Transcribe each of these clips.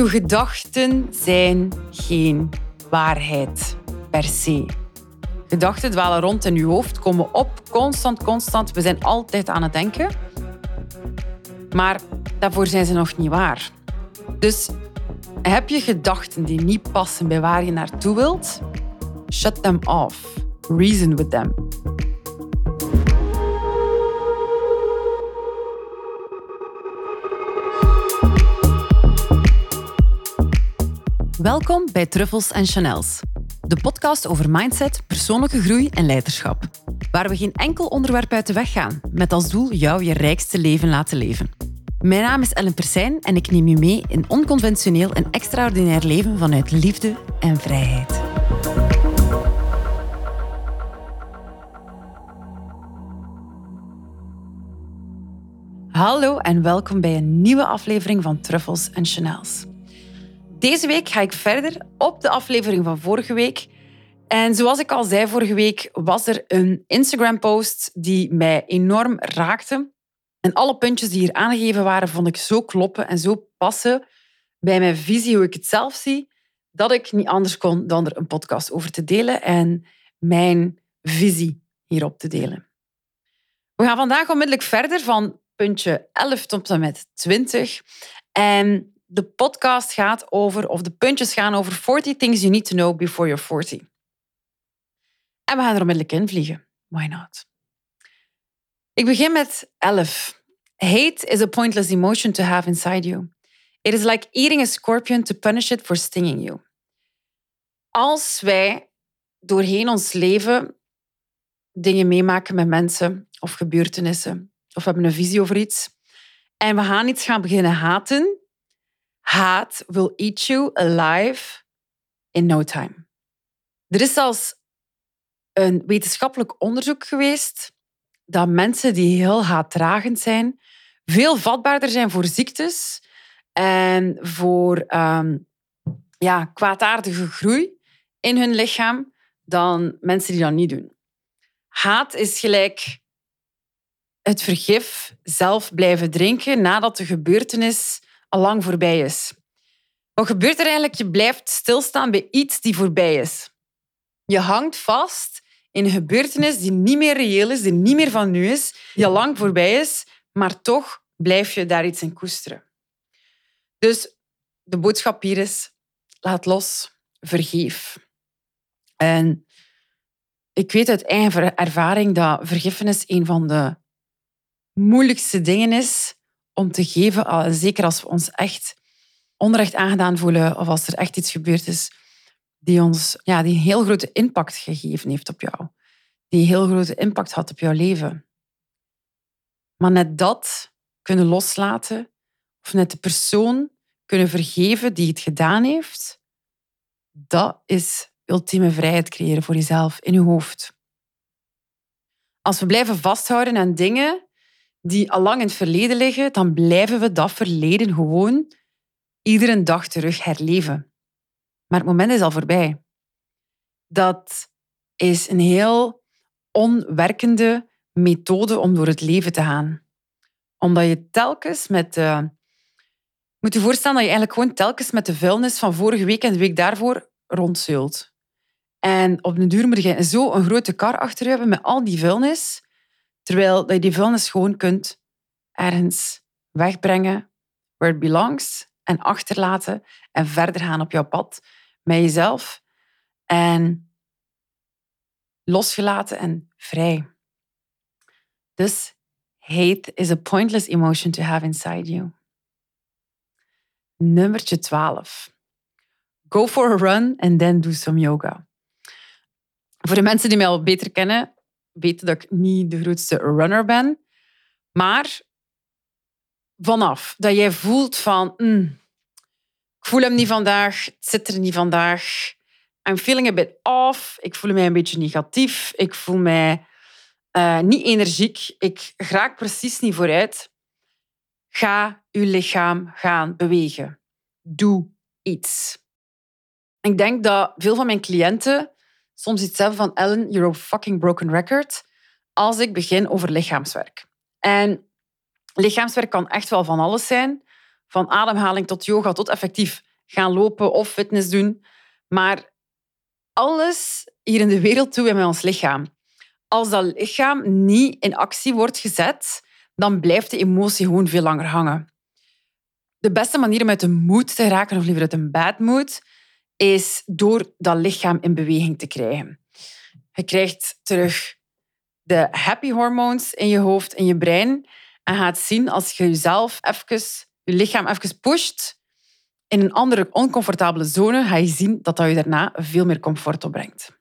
Uw gedachten zijn geen waarheid per se. Gedachten dwalen rond in uw hoofd, komen op, constant, constant. We zijn altijd aan het denken. Maar daarvoor zijn ze nog niet waar. Dus heb je gedachten die niet passen bij waar je naartoe wilt? Shut them off. Reason with them. Welkom bij Truffles en Chanels, de podcast over mindset, persoonlijke groei en leiderschap. Waar we geen enkel onderwerp uit de weg gaan, met als doel jou je rijkste leven laten leven. Mijn naam is Ellen Persijn en ik neem je mee in onconventioneel en extraordinair leven vanuit liefde en vrijheid. Hallo en welkom bij een nieuwe aflevering van Truffles en Chanels. Deze week ga ik verder op de aflevering van vorige week. En zoals ik al zei vorige week, was er een Instagram-post die mij enorm raakte. En alle puntjes die hier aangegeven waren, vond ik zo kloppen en zo passen bij mijn visie, hoe ik het zelf zie, dat ik niet anders kon dan er een podcast over te delen en mijn visie hierop te delen. We gaan vandaag onmiddellijk verder van puntje 11 tot en met 20. En de podcast gaat over, of de puntjes gaan over 40 things you need to know before you're 40. En we gaan er onmiddellijk in vliegen. Why not? Ik begin met 11. Hate is a pointless emotion to have inside you. It is like eating a scorpion to punish it for stinging you. Als wij doorheen ons leven dingen meemaken met mensen of gebeurtenissen, of we hebben een visie over iets, en we gaan iets gaan beginnen haten, Haat will eat you alive in no time. Er is zelfs een wetenschappelijk onderzoek geweest dat mensen die heel haatdragend zijn, veel vatbaarder zijn voor ziektes en voor um, ja, kwaadaardige groei in hun lichaam dan mensen die dat niet doen. Haat is gelijk het vergif zelf blijven drinken nadat de gebeurtenis al lang voorbij is. Wat gebeurt er eigenlijk? Je blijft stilstaan bij iets die voorbij is. Je hangt vast in een gebeurtenis die niet meer reëel is, die niet meer van nu is, die al lang voorbij is, maar toch blijf je daar iets in koesteren. Dus de boodschap hier is, laat los, vergeef. En ik weet uit eigen ervaring dat vergiffenis een van de moeilijkste dingen is om te geven, zeker als we ons echt onrecht aangedaan voelen of als er echt iets gebeurd is die ons ja, die een heel grote impact gegeven heeft op jou. Die een heel grote impact had op jouw leven. Maar net dat kunnen loslaten of net de persoon kunnen vergeven die het gedaan heeft, dat is ultieme vrijheid creëren voor jezelf in je hoofd. Als we blijven vasthouden aan dingen die al lang in het verleden liggen, dan blijven we dat verleden gewoon iedere dag terug herleven. Maar het moment is al voorbij. Dat is een heel onwerkende methode om door het leven te gaan. Omdat je telkens met de... moet je voorstellen dat je eigenlijk gewoon telkens met de vuilnis van vorige week en de week daarvoor rondzult. En op de duur moet je zo een grote kar achter hebben met al die vuilnis Terwijl dat je die vuilnis gewoon kunt ergens wegbrengen where it belongs en achterlaten en verder gaan op jouw pad met jezelf en losgelaten en vrij. Dus hate is a pointless emotion to have inside you. Nummertje 12. Go for a run and then do some yoga. Voor de mensen die mij al beter kennen, weten dat ik niet de grootste runner ben. Maar vanaf dat jij voelt van, mm, ik voel hem niet vandaag, het zit er niet vandaag. I'm feeling a bit off. Ik voel mij een beetje negatief. Ik voel mij uh, niet energiek. Ik raak precies niet vooruit. Ga je lichaam gaan bewegen. Doe iets. Ik denk dat veel van mijn cliënten soms iets zeggen van Ellen, you're a fucking broken record, als ik begin over lichaamswerk. En lichaamswerk kan echt wel van alles zijn. Van ademhaling tot yoga tot effectief gaan lopen of fitness doen. Maar alles hier in de wereld doen we met ons lichaam. Als dat lichaam niet in actie wordt gezet, dan blijft de emotie gewoon veel langer hangen. De beste manier om uit een mood te geraken, of liever uit een bad mood, is door dat lichaam in beweging te krijgen. Je krijgt terug de happy hormones in je hoofd, in je brein. En gaat zien als je jezelf even, je lichaam even pusht in een andere oncomfortabele zone, ga je zien dat dat je daarna veel meer comfort opbrengt.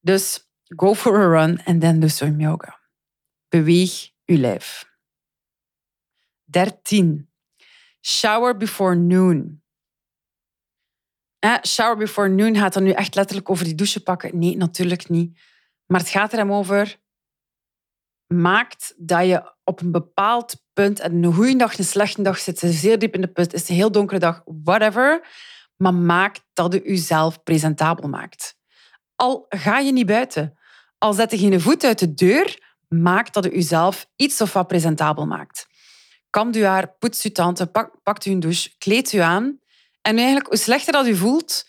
Dus go for a run en dan doe some yoga. Beweeg je lijf. 13. Shower before noon. Shower before noon gaat dan nu echt letterlijk over die douche pakken? Nee, natuurlijk niet. Maar het gaat er hem over. Maakt dat je op een bepaald punt, en een goede dag, een slechte dag, zit ze zeer diep in de put, is een heel donkere dag, whatever. Maar maak dat je jezelf presentabel maakt. Al ga je niet buiten, al zet je geen voet uit de deur, maak dat je jezelf iets of wat presentabel maakt. Kam je haar, poets je tanden, pak, pakt u een douche, kleed u aan. En eigenlijk, hoe slechter dat u voelt,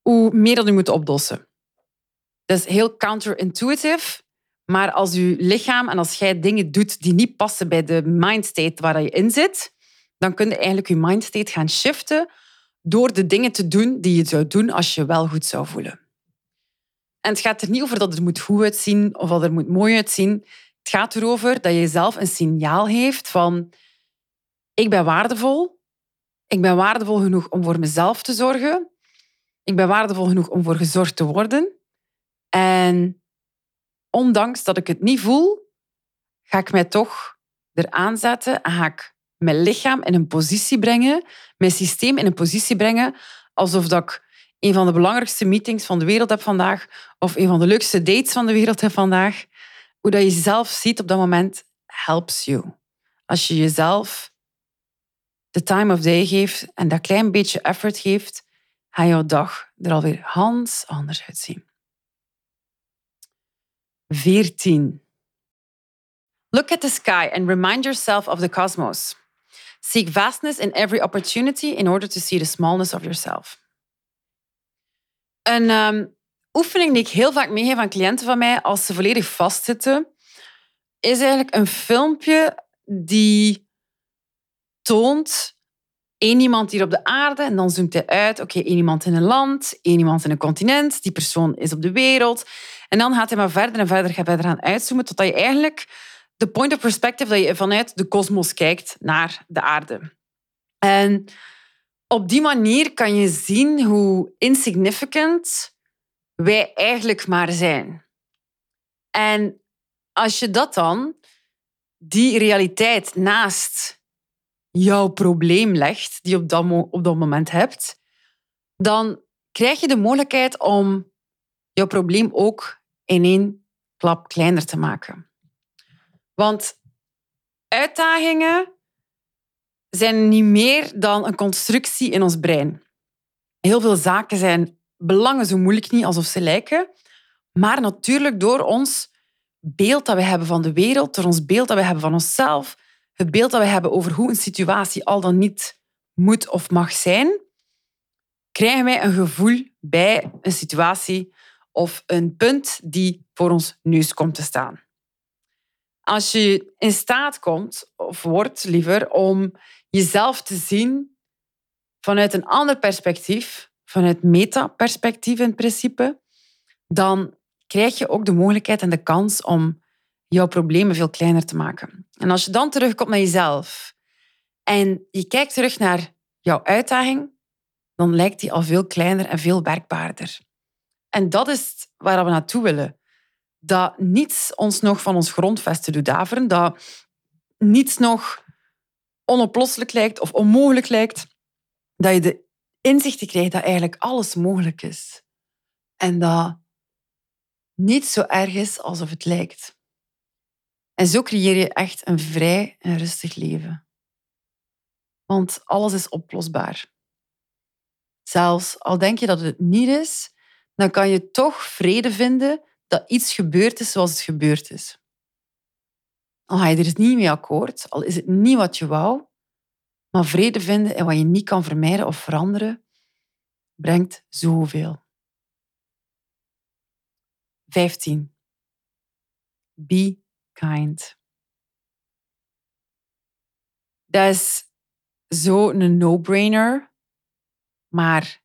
hoe meer dat u moet opdossen. Dat is heel counterintuitive, maar als je lichaam en als jij dingen doet die niet passen bij de mindstate waar je in zit, dan kun je eigenlijk je mindstate gaan shiften door de dingen te doen die je zou doen als je wel goed zou voelen. En het gaat er niet over dat het er moet goed uitzien of dat er moet mooi uitzien. Het gaat erover dat je zelf een signaal heeft van ik ben waardevol. Ik ben waardevol genoeg om voor mezelf te zorgen. Ik ben waardevol genoeg om voor gezorgd te worden. En ondanks dat ik het niet voel, ga ik mij toch eraan zetten en ga ik mijn lichaam in een positie brengen, mijn systeem in een positie brengen, alsof dat ik een van de belangrijkste meetings van de wereld heb vandaag, of een van de leukste dates van de wereld heb vandaag. Hoe dat je jezelf ziet op dat moment, helps you. Als je jezelf de time of day geeft en dat klein beetje effort geeft, ga jouw dag er alweer hans anders uitzien. 14. Look at the sky and remind yourself of the cosmos. Seek vastness in every opportunity in order to see the smallness of yourself. Een um, oefening die ik heel vaak meegeef aan cliënten van mij als ze volledig vastzitten, is eigenlijk een filmpje die toont één iemand hier op de aarde en dan zoomt hij uit. Oké, één iemand in een land, één iemand in een continent, die persoon is op de wereld. En dan gaat hij maar verder en verder, gaat verder gaan uitzoomen totdat je eigenlijk de point of perspective, dat je vanuit de kosmos kijkt naar de aarde. En op die manier kan je zien hoe insignificant wij eigenlijk maar zijn. En als je dat dan, die realiteit naast jouw probleem legt, die je op dat, op dat moment hebt, dan krijg je de mogelijkheid om jouw probleem ook in één klap kleiner te maken. Want uitdagingen zijn niet meer dan een constructie in ons brein. Heel veel zaken zijn belangen zo moeilijk niet alsof ze lijken, maar natuurlijk door ons beeld dat we hebben van de wereld, door ons beeld dat we hebben van onszelf, het beeld dat we hebben over hoe een situatie al dan niet moet of mag zijn, krijgen wij een gevoel bij een situatie of een punt die voor ons neus komt te staan. Als je in staat komt, of wordt liever, om jezelf te zien vanuit een ander perspectief, vanuit metaperspectief in principe, dan krijg je ook de mogelijkheid en de kans om jouw problemen veel kleiner te maken. En als je dan terugkomt naar jezelf en je kijkt terug naar jouw uitdaging, dan lijkt die al veel kleiner en veel werkbaarder. En dat is waar we naartoe willen. Dat niets ons nog van ons grondvesten doet daveren, dat niets nog onoploselijk lijkt of onmogelijk lijkt, dat je de inzichten krijgt dat eigenlijk alles mogelijk is. En dat niet zo erg is alsof het lijkt. En zo creëer je echt een vrij en rustig leven. Want alles is oplosbaar. Zelfs al denk je dat het niet is, dan kan je toch vrede vinden dat iets gebeurd is zoals het gebeurd is. Al ga je er niet mee akkoord, al is het niet wat je wou, Maar vrede vinden in wat je niet kan vermijden of veranderen, brengt zoveel. 15. Be kind. Dat is zo'n no-brainer, maar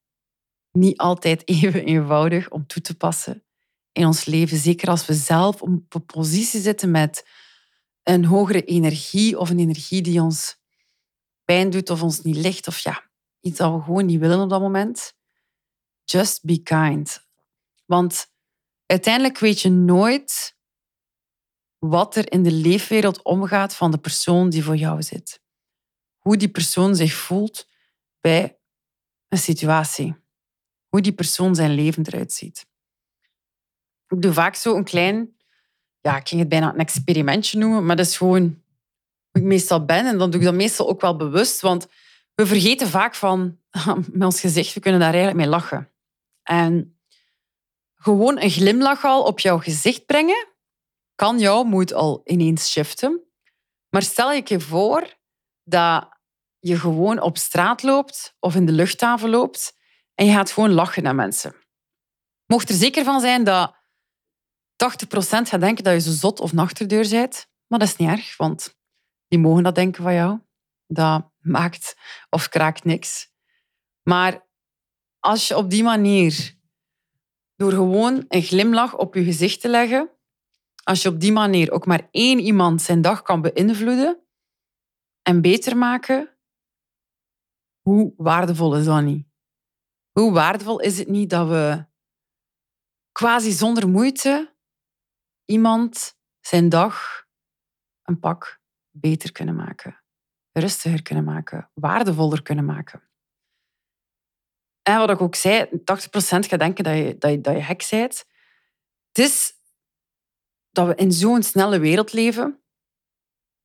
niet altijd even eenvoudig om toe te passen in ons leven. Zeker als we zelf op een positie zitten met een hogere energie of een energie die ons pijn doet of ons niet ligt of ja, iets dat we gewoon niet willen op dat moment. Just be kind. Want uiteindelijk weet je nooit wat er in de leefwereld omgaat van de persoon die voor jou zit. Hoe die persoon zich voelt bij een situatie. Hoe die persoon zijn leven eruit ziet. Ik doe vaak zo een klein, ja, ik ging het bijna een experimentje noemen, maar dat is gewoon hoe ik meestal ben. En dan doe ik dat meestal ook wel bewust, want we vergeten vaak van, met ons gezicht, we kunnen daar eigenlijk mee lachen. En gewoon een glimlach al op jouw gezicht brengen, kan jouw moed al ineens shiften. Maar stel je je voor dat je gewoon op straat loopt of in de luchthaven loopt en je gaat gewoon lachen naar mensen. Mocht er zeker van zijn dat 80% gaat denken dat je zo zot of nachterdeur bent, maar dat is niet erg, want die mogen dat denken van jou. Dat maakt of kraakt niks. Maar als je op die manier, door gewoon een glimlach op je gezicht te leggen, als je op die manier ook maar één iemand zijn dag kan beïnvloeden en beter maken, hoe waardevol is dat niet? Hoe waardevol is het niet dat we quasi zonder moeite iemand zijn dag een pak beter kunnen maken, rustiger kunnen maken, waardevoller kunnen maken? En wat ik ook zei, 80% gaat denken dat je, dat je, dat je hek bent. Het is dat we in zo'n snelle wereld leven,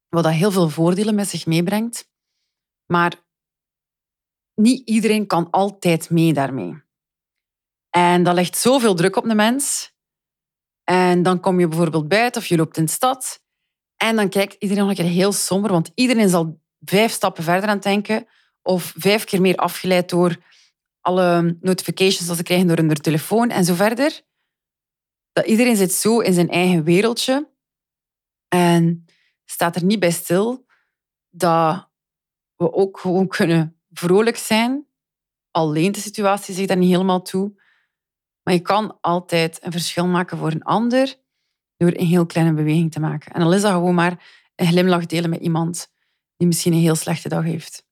wat dat heel veel voordelen met zich meebrengt. Maar niet iedereen kan altijd mee daarmee. En dat legt zoveel druk op de mens. En dan kom je bijvoorbeeld buiten of je loopt in de stad. En dan kijkt iedereen nog een keer heel somber, want iedereen is al vijf stappen verder aan het denken of vijf keer meer afgeleid door alle notifications dat ze krijgen door hun telefoon en zo verder. Dat iedereen zit zo in zijn eigen wereldje en staat er niet bij stil dat we ook gewoon kunnen vrolijk zijn. Alleen de situatie zegt daar niet helemaal toe. Maar je kan altijd een verschil maken voor een ander door een heel kleine beweging te maken. En dan is dat gewoon maar een glimlach delen met iemand die misschien een heel slechte dag heeft.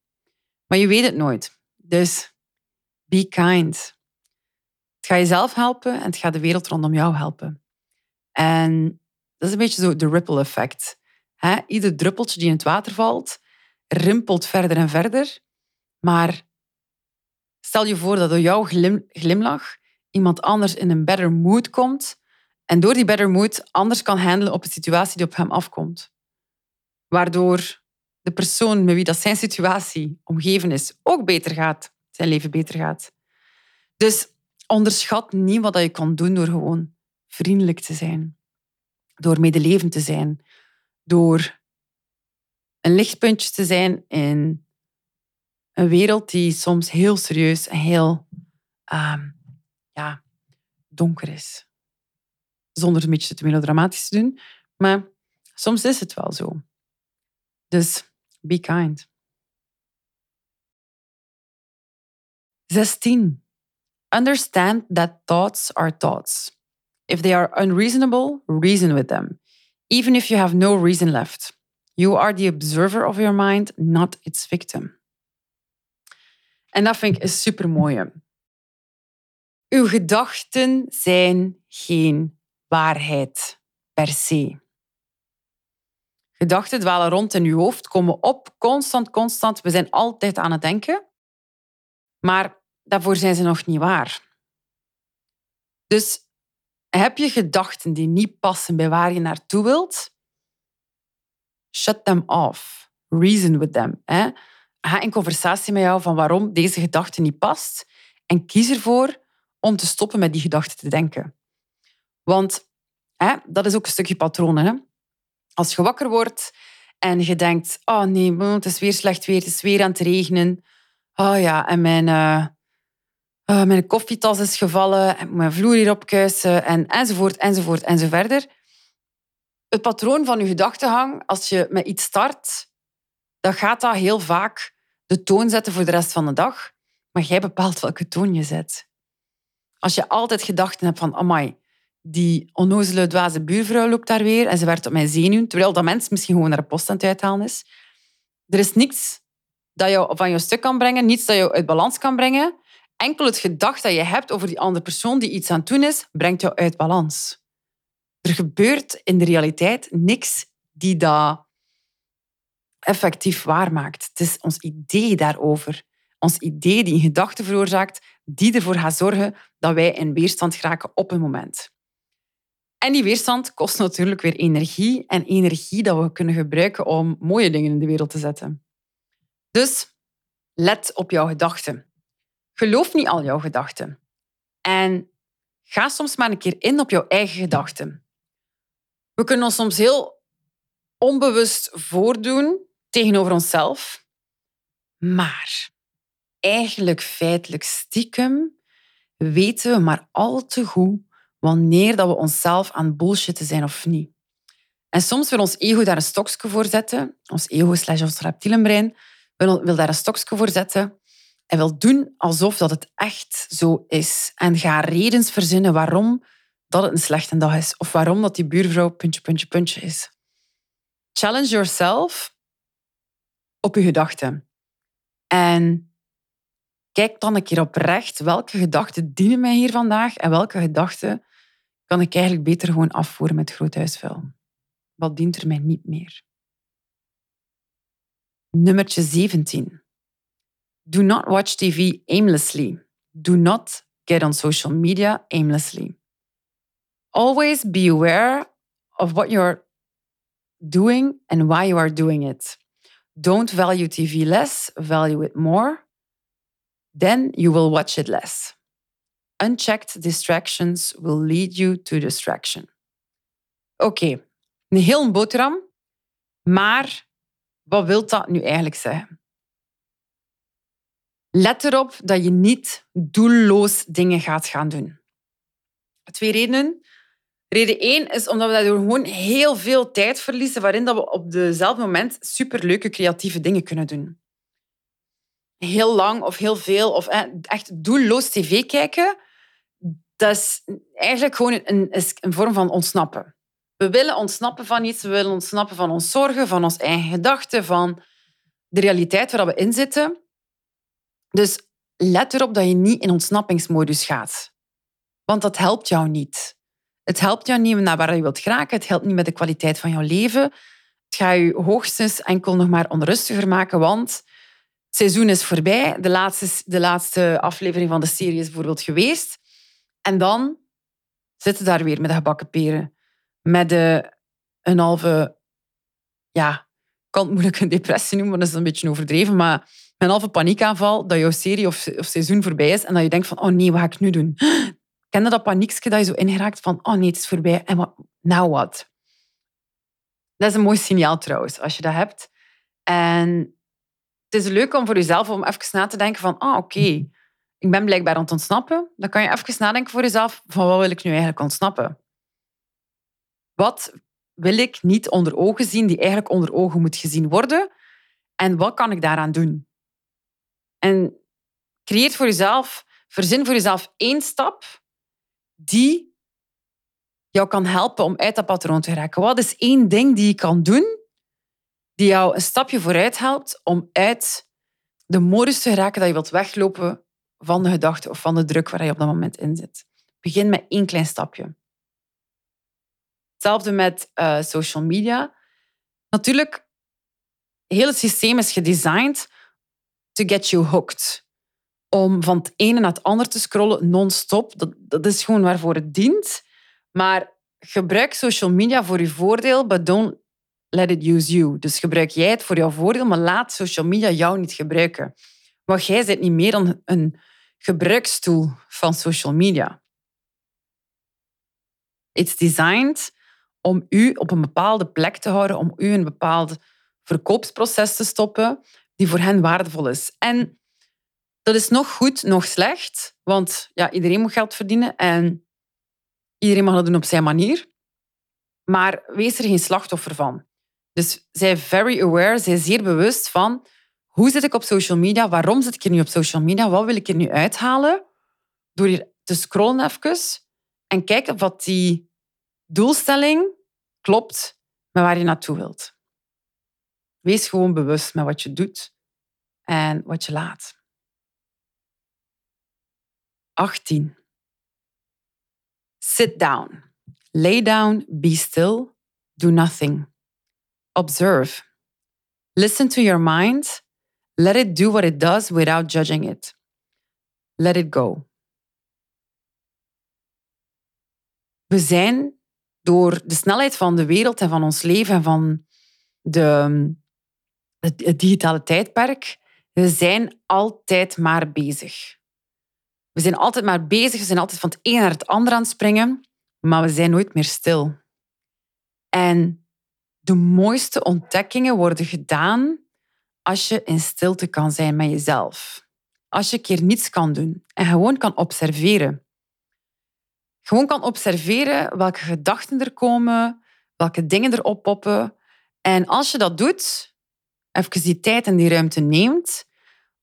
Maar je weet het nooit. Dus be kind. Het gaat jezelf helpen en het gaat de wereld rondom jou helpen. En dat is een beetje zo de ripple effect. Ieder druppeltje die in het water valt, rimpelt verder en verder. Maar stel je voor dat door jouw glimlach iemand anders in een better mood komt en door die better mood anders kan handelen op een situatie die op hem afkomt. Waardoor de persoon met wie dat zijn situatie omgeven is ook beter gaat, zijn leven beter gaat. Dus onderschat niet wat je kan doen door gewoon vriendelijk te zijn, door medelevend te zijn, door een lichtpuntje te zijn in een wereld die soms heel serieus en heel uh, ja, donker is. Zonder een beetje te melodramatisch te doen, maar soms is het wel zo. Dus be kind. 16. Understand that thoughts are thoughts. If they are unreasonable, reason with them, even if you have no reason left. You are the observer of your mind, not its victim. En dat vind ik een. Uw gedachten zijn geen waarheid per se. Gedachten dwalen rond in uw hoofd, komen op, constant, constant. We zijn altijd aan het denken. Maar daarvoor zijn ze nog niet waar. Dus heb je gedachten die niet passen bij waar je naartoe wilt? Shut them off. Reason with them. Hè? Ga in conversatie met jou van waarom deze gedachte niet past en kies ervoor om te stoppen met die gedachte te denken. Want hè, dat is ook een stukje patronen. Hè? Als je wakker wordt En je denkt, oh nee, het is weer slecht weer, het is weer aan het regenen. Oh ja, en mijn, uh, mijn koffietas is gevallen, en mijn vloer hierop kuisen, en, enzovoort, enzovoort, enzoverder. Het patroon van je gedachtengang, als je met iets start, dan gaat dat heel vaak de toon zetten voor de rest van de dag. Maar jij bepaalt welke toon je zet. Als je altijd gedachten hebt van, amai, die onnozele, dwaze buurvrouw loopt daar weer en ze werkt op mijn zenuwen, terwijl dat mens misschien gewoon naar de post aan het uithalen is. Er is niks dat jou van je stuk kan brengen, niets dat jou uit balans kan brengen. Enkel het gedacht dat je hebt over die andere persoon die iets aan het doen is, brengt jou uit balans. Er gebeurt in de realiteit niks die dat effectief waarmaakt. Het is ons idee daarover, ons idee die een gedachte veroorzaakt, die ervoor gaat zorgen dat wij in weerstand geraken op een moment. En die weerstand kost natuurlijk weer energie en energie dat we kunnen gebruiken om mooie dingen in de wereld te zetten. Dus let op jouw gedachten. Geloof niet al jouw gedachten. En ga soms maar een keer in op jouw eigen gedachten. We kunnen ons soms heel onbewust voordoen tegenover onszelf. Maar eigenlijk feitelijk stiekem weten we maar al te goed wanneer dat we onszelf aan bullshitten zijn of niet. En soms wil ons ego daar een stokje voor zetten. Ons ego slash ons reptielenbrein wil, wil daar een stokje voor zetten en wil doen alsof dat het echt zo is. En ga redens verzinnen waarom dat het een slechte dag is. Of waarom dat die buurvrouw puntje, puntje, puntje is. Challenge yourself op je gedachten. En kijk dan een keer oprecht welke gedachten dienen mij hier vandaag en welke gedachten kan ik eigenlijk beter gewoon afvoeren met groothuisvuil. Wat dient er mij niet meer? Nummertje 17. Do not watch TV aimlessly. Do not get on social media aimlessly. Always be aware of what you're doing and why you are doing it. Don't value TV less, value it more. Then you will watch it less. Unchecked distractions will lead you to distraction. Oké, een heel boterham, maar wat wil dat nu eigenlijk zeggen? Let erop dat je niet doelloos dingen gaat gaan doen. Twee redenen. Reden één is omdat we daardoor gewoon heel veel tijd verliezen waarin dat we op dezelfde moment superleuke creatieve dingen kunnen doen. Heel lang of heel veel of echt doelloos tv kijken dat is eigenlijk gewoon een, een vorm van ontsnappen. We willen ontsnappen van iets, we willen ontsnappen van ons zorgen, van ons eigen gedachten, van de realiteit waar we in zitten. Dus let erop dat je niet in ontsnappingsmodus gaat. Want dat helpt jou niet. Het helpt jou niet naar waar je wilt geraken, het helpt niet met de kwaliteit van jouw leven. Het gaat je hoogstens enkel nog maar onrustiger maken, want het seizoen is voorbij. De laatste, de laatste aflevering van de serie is bijvoorbeeld geweest. En dan zitten daar weer met de gebakken peren. Met de, een halve, ja, kan het moeilijk een depressie noemen, want dat is een beetje overdreven, maar een halve paniekaanval dat jouw serie of, of seizoen voorbij is en dat je denkt van, oh nee, wat ga ik nu doen? Ken je dat paniekje dat je zo ingeraakt van, oh nee, het is voorbij, en wat, nou wat? Dat is een mooi signaal trouwens, als je dat hebt. En het is leuk om voor jezelf om even na te denken van, ah oké, ik ben blijkbaar aan het ontsnappen, dan kan je even nadenken voor jezelf van wat wil ik nu eigenlijk ontsnappen? Wat wil ik niet onder ogen zien die eigenlijk onder ogen moet gezien worden? En wat kan ik daaraan doen? En creëer voor jezelf, verzin voor jezelf één stap die jou kan helpen om uit dat patroon te geraken. Wat is één ding die je kan doen die jou een stapje vooruit helpt om uit de modus te geraken dat je wilt weglopen van de gedachte of van de druk waar je op dat moment in zit. Begin met één klein stapje. Hetzelfde met uh, social media. Natuurlijk, heel het systeem is gedesigned to get you hooked. Om van het ene naar het andere te scrollen non-stop. Dat, dat is gewoon waarvoor het dient. Maar gebruik social media voor je voordeel, but don't let it use you. Dus gebruik jij het voor jouw voordeel, maar laat social media jou niet gebruiken. Want jij bent niet meer dan een gebruikstoel van social media. It's designed om u op een bepaalde plek te houden, om u een bepaald verkoopsproces te stoppen die voor hen waardevol is. En dat is nog goed, nog slecht, want ja, iedereen moet geld verdienen en iedereen mag dat doen op zijn manier. Maar wees er geen slachtoffer van. Dus zij very aware, zij zeer bewust van hoe zit ik op social media, waarom zit ik hier nu op social media, wat wil ik er nu uithalen, door hier te scrollen even en kijken of die doelstelling klopt met waar je naartoe wilt. Wees gewoon bewust met wat je doet en wat je laat. 18. Sit down. Lay down, be still, do nothing. Observe. Listen to your mind. Let it do what it does without judging it. Let it go. We zijn door de snelheid van de wereld en van ons leven en van de, het digitale tijdperk, we zijn altijd maar bezig. We zijn altijd maar bezig, we zijn altijd van het een naar het ander aan het springen, maar we zijn nooit meer stil. En de mooiste ontdekkingen worden gedaan als je in stilte kan zijn met jezelf. Als je een keer niets kan doen en gewoon kan observeren. Gewoon kan observeren welke gedachten er komen, welke dingen er oppoppen. En als je dat doet, even die tijd en die ruimte neemt,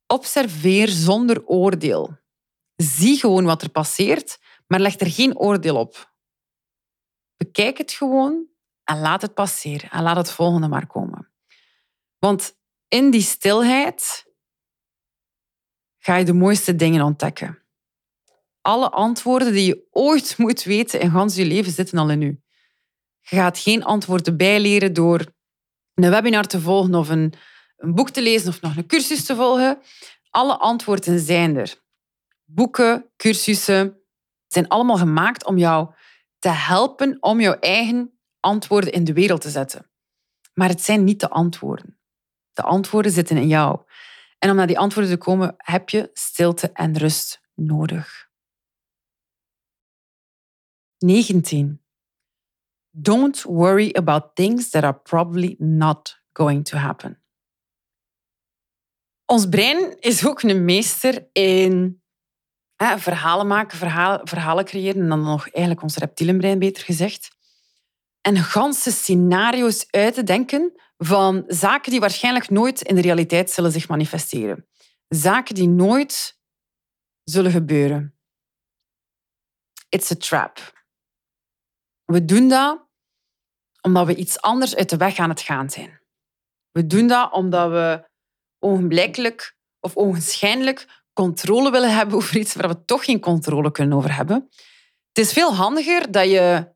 observeer zonder oordeel. Zie gewoon wat er passeert, maar leg er geen oordeel op. Bekijk het gewoon en laat het passeren en laat het volgende maar komen. Want in die stilheid ga je de mooiste dingen ontdekken. Alle antwoorden die je ooit moet weten in gans je leven zitten al in u. Je gaat geen antwoorden bijleren door een webinar te volgen of een, een boek te lezen of nog een cursus te volgen. Alle antwoorden zijn er. Boeken, cursussen zijn allemaal gemaakt om jou te helpen om jouw eigen antwoorden in de wereld te zetten. Maar het zijn niet de antwoorden. De antwoorden zitten in jou. En om naar die antwoorden te komen, heb je stilte en rust nodig. 19. Don't worry about things that are probably not going to happen. Ons brein is ook een meester in verhalen maken, verhalen, verhalen creëren en dan nog eigenlijk ons reptielenbrein beter gezegd. En ganse scenario's uit te denken van zaken die waarschijnlijk nooit in de realiteit zullen zich manifesteren. Zaken die nooit zullen gebeuren. It's a trap. We doen dat omdat we iets anders uit de weg aan het gaan zijn. We doen dat omdat we ogenblikkelijk of ogenschijnlijk controle willen hebben over iets waar we toch geen controle kunnen over hebben. Het is veel handiger dat je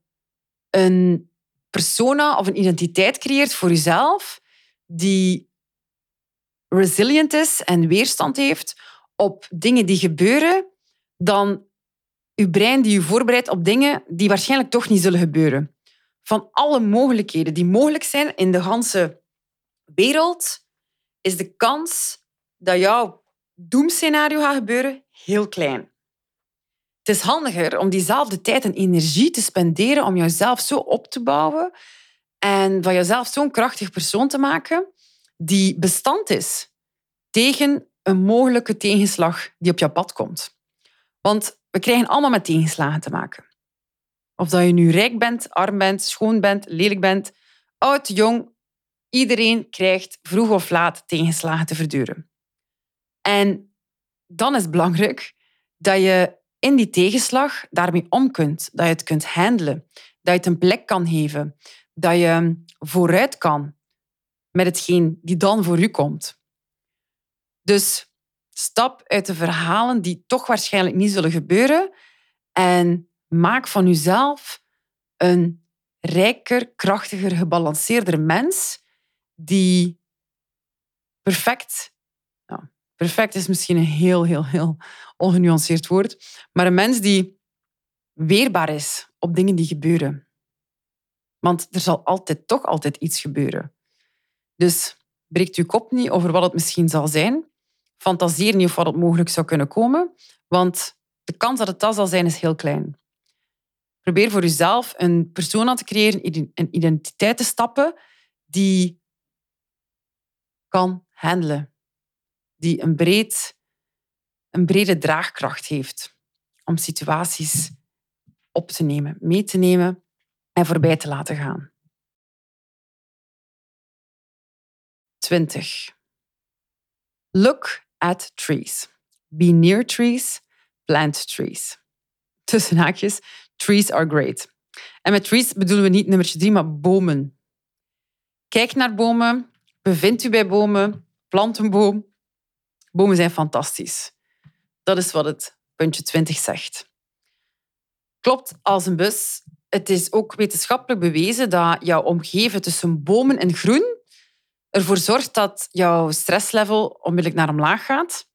een persona of een identiteit creëert voor jezelf die resilient is en weerstand heeft op dingen die gebeuren, dan je brein die je voorbereidt op dingen die waarschijnlijk toch niet zullen gebeuren. Van alle mogelijkheden die mogelijk zijn in de hele wereld, is de kans dat jouw doemscenario gaat gebeuren heel klein. Het is handiger om diezelfde tijd en energie te spenderen om jezelf zo op te bouwen en van jezelf zo'n krachtig persoon te maken die bestand is tegen een mogelijke tegenslag die op jouw pad komt. Want we krijgen allemaal met tegenslagen te maken. Of dat je nu rijk bent, arm bent, schoon bent, lelijk bent, oud, jong, iedereen krijgt vroeg of laat tegenslagen te verduren. En dan is het belangrijk dat je in die tegenslag daarmee om kunt. Dat je het kunt handelen. Dat je het een plek kan geven. Dat je vooruit kan met hetgeen die dan voor u komt. Dus stap uit de verhalen die toch waarschijnlijk niet zullen gebeuren en maak van jezelf een rijker, krachtiger, gebalanceerder mens die perfect Perfect is misschien een heel, heel, heel ongenuanceerd woord. Maar een mens die weerbaar is op dingen die gebeuren. Want er zal altijd toch altijd iets gebeuren. Dus breekt uw kop niet over wat het misschien zal zijn. Fantaseer niet of wat het mogelijk zou kunnen komen. Want de kans dat het dat zal zijn is heel klein. Probeer voor jezelf een persona te creëren, een identiteit te stappen die kan handelen. Die een, breed, een brede draagkracht heeft om situaties op te nemen, mee te nemen en voorbij te laten gaan. 20. Look at trees. Be near trees. Plant trees. Tussen haakjes, trees are great. En met trees bedoelen we niet nummertje drie, maar bomen. Kijk naar bomen, bevind u bij bomen, plant een boom. Bomen zijn fantastisch. Dat is wat het puntje 20 zegt. Klopt als een bus. Het is ook wetenschappelijk bewezen dat jouw omgeven tussen bomen en groen ervoor zorgt dat jouw stresslevel onmiddellijk naar omlaag gaat.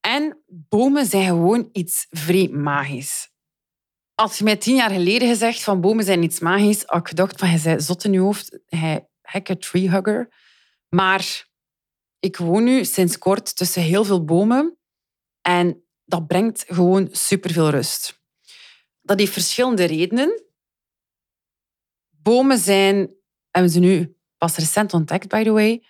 En bomen zijn gewoon iets vreemd magisch. Als je mij tien jaar geleden gezegd van bomen zijn iets magisch, had ik gedacht van, hij zei zot in je hoofd, hij hekke treehugger. Maar ik woon nu sinds kort tussen heel veel bomen en dat brengt gewoon superveel rust. Dat heeft verschillende redenen. Bomen zijn, hebben ze nu pas recent ontdekt, by the way,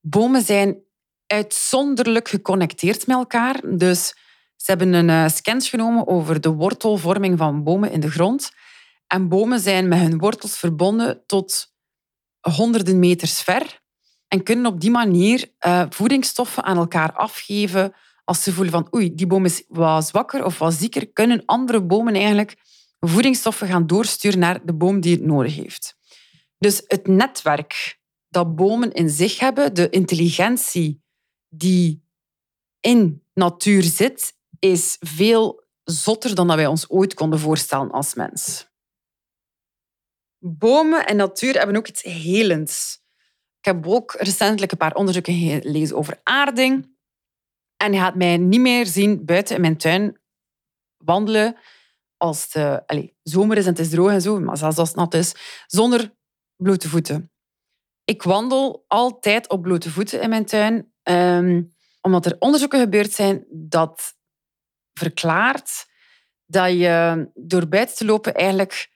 bomen zijn uitzonderlijk geconnecteerd met elkaar. Dus ze hebben een uh, scans genomen over de wortelvorming van bomen in de grond. En bomen zijn met hun wortels verbonden tot honderden meters ver en kunnen op die manier uh, voedingsstoffen aan elkaar afgeven. Als ze voelen van oei, die boom is wat zwakker of wat zieker, kunnen andere bomen eigenlijk voedingsstoffen gaan doorsturen naar de boom die het nodig heeft. Dus het netwerk dat bomen in zich hebben, de intelligentie die in natuur zit, is veel zotter dan dat wij ons ooit konden voorstellen als mens. Bomen en natuur hebben ook iets helends. Ik heb ook recentelijk een paar onderzoeken gelezen over aarding. En je gaat mij niet meer zien buiten in mijn tuin wandelen als het allez, zomer is en het is droog en zo, maar zelfs als het nat is, zonder blote voeten. Ik wandel altijd op blote voeten in mijn tuin, ehm, omdat er onderzoeken gebeurd zijn dat verklaart dat je door buiten te lopen eigenlijk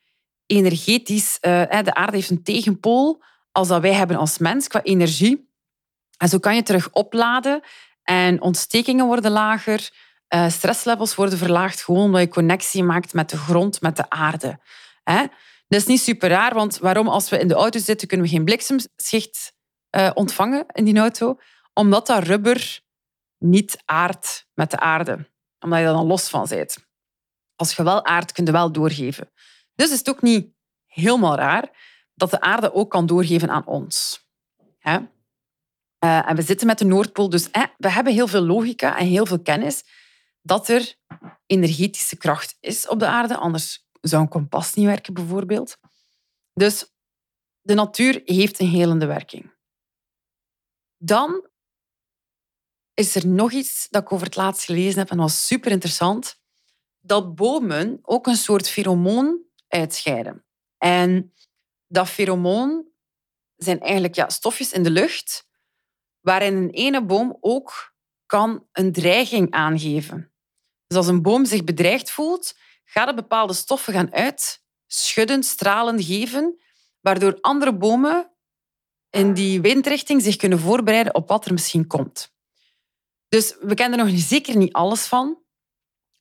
energetisch... Uh, de aarde heeft een tegenpool als dat wij hebben als mens qua energie. En zo kan je terug opladen en ontstekingen worden lager, uh, stresslevels worden verlaagd, gewoon omdat je connectie maakt met de grond, met de aarde. Dat is niet super raar, want waarom als we in de auto zitten kunnen we geen bliksemschicht uh, ontvangen in die auto? Omdat dat rubber niet aardt met de aarde. Omdat je er dan los van bent. Als je wel aardt, kun wel doorgeven. Dus is het ook niet helemaal raar dat de aarde ook kan doorgeven aan ons. Hè? Uh, en we zitten met de Noordpool, dus we hebben heel veel logica en heel veel kennis dat er energetische kracht is op de aarde. Anders zou een kompas niet werken, bijvoorbeeld. Dus de natuur heeft een helende werking. Dan is er nog iets dat ik over het laatst gelezen heb en was super interessant. Dat bomen ook een soort feromoon uitscheiden. En dat feromoon zijn eigenlijk ja, stofjes in de lucht waarin een ene boom ook kan een dreiging aangeven. Dus als een boom zich bedreigd voelt, gaat er bepaalde stoffen gaan uitschudden, stralen geven, waardoor andere bomen in die windrichting zich kunnen voorbereiden op wat er misschien komt. Dus we kennen er nog zeker niet alles van,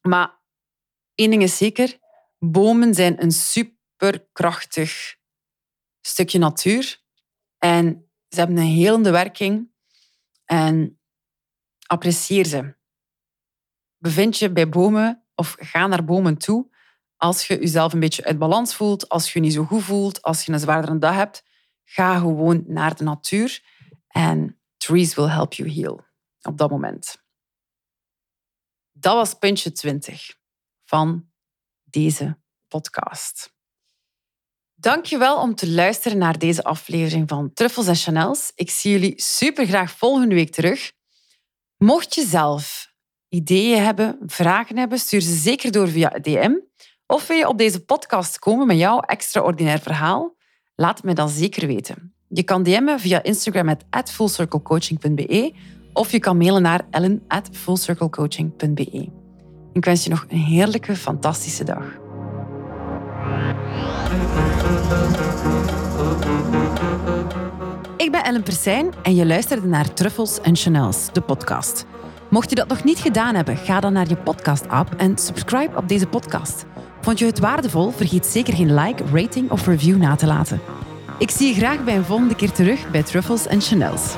maar één ding is zeker, bomen zijn een superkrachtig stukje natuur en ze hebben een helende werking en apprecieer ze. Bevind je bij bomen of ga naar bomen toe als je jezelf een beetje uit balans voelt, als je je niet zo goed voelt, als je een zwaardere dag hebt. Ga gewoon naar de natuur en trees will help you heal op dat moment. Dat was puntje 20 van deze podcast. Dankjewel om te luisteren naar deze aflevering van Truffels en Chanels. Ik zie jullie super graag volgende week terug. Mocht je zelf ideeën hebben, vragen hebben, stuur ze zeker door via DM. Of wil je op deze podcast komen met jouw extraordinair verhaal? Laat het me dan zeker weten. Je kan DM'en via Instagram at fullcirclecoaching.be of je kan mailen naar ellen at fullcirclecoaching.be. Ik wens je nog een heerlijke, fantastische dag. Ik ben Ellen Persijn en je luisterde naar Truffles en Chanels, de podcast. Mocht je dat nog niet gedaan hebben, ga dan naar je podcast-app en subscribe op deze podcast. Vond je het waardevol? Vergeet zeker geen like, rating of review na te laten. Ik zie je graag bij een volgende keer terug bij Truffles en Chanels.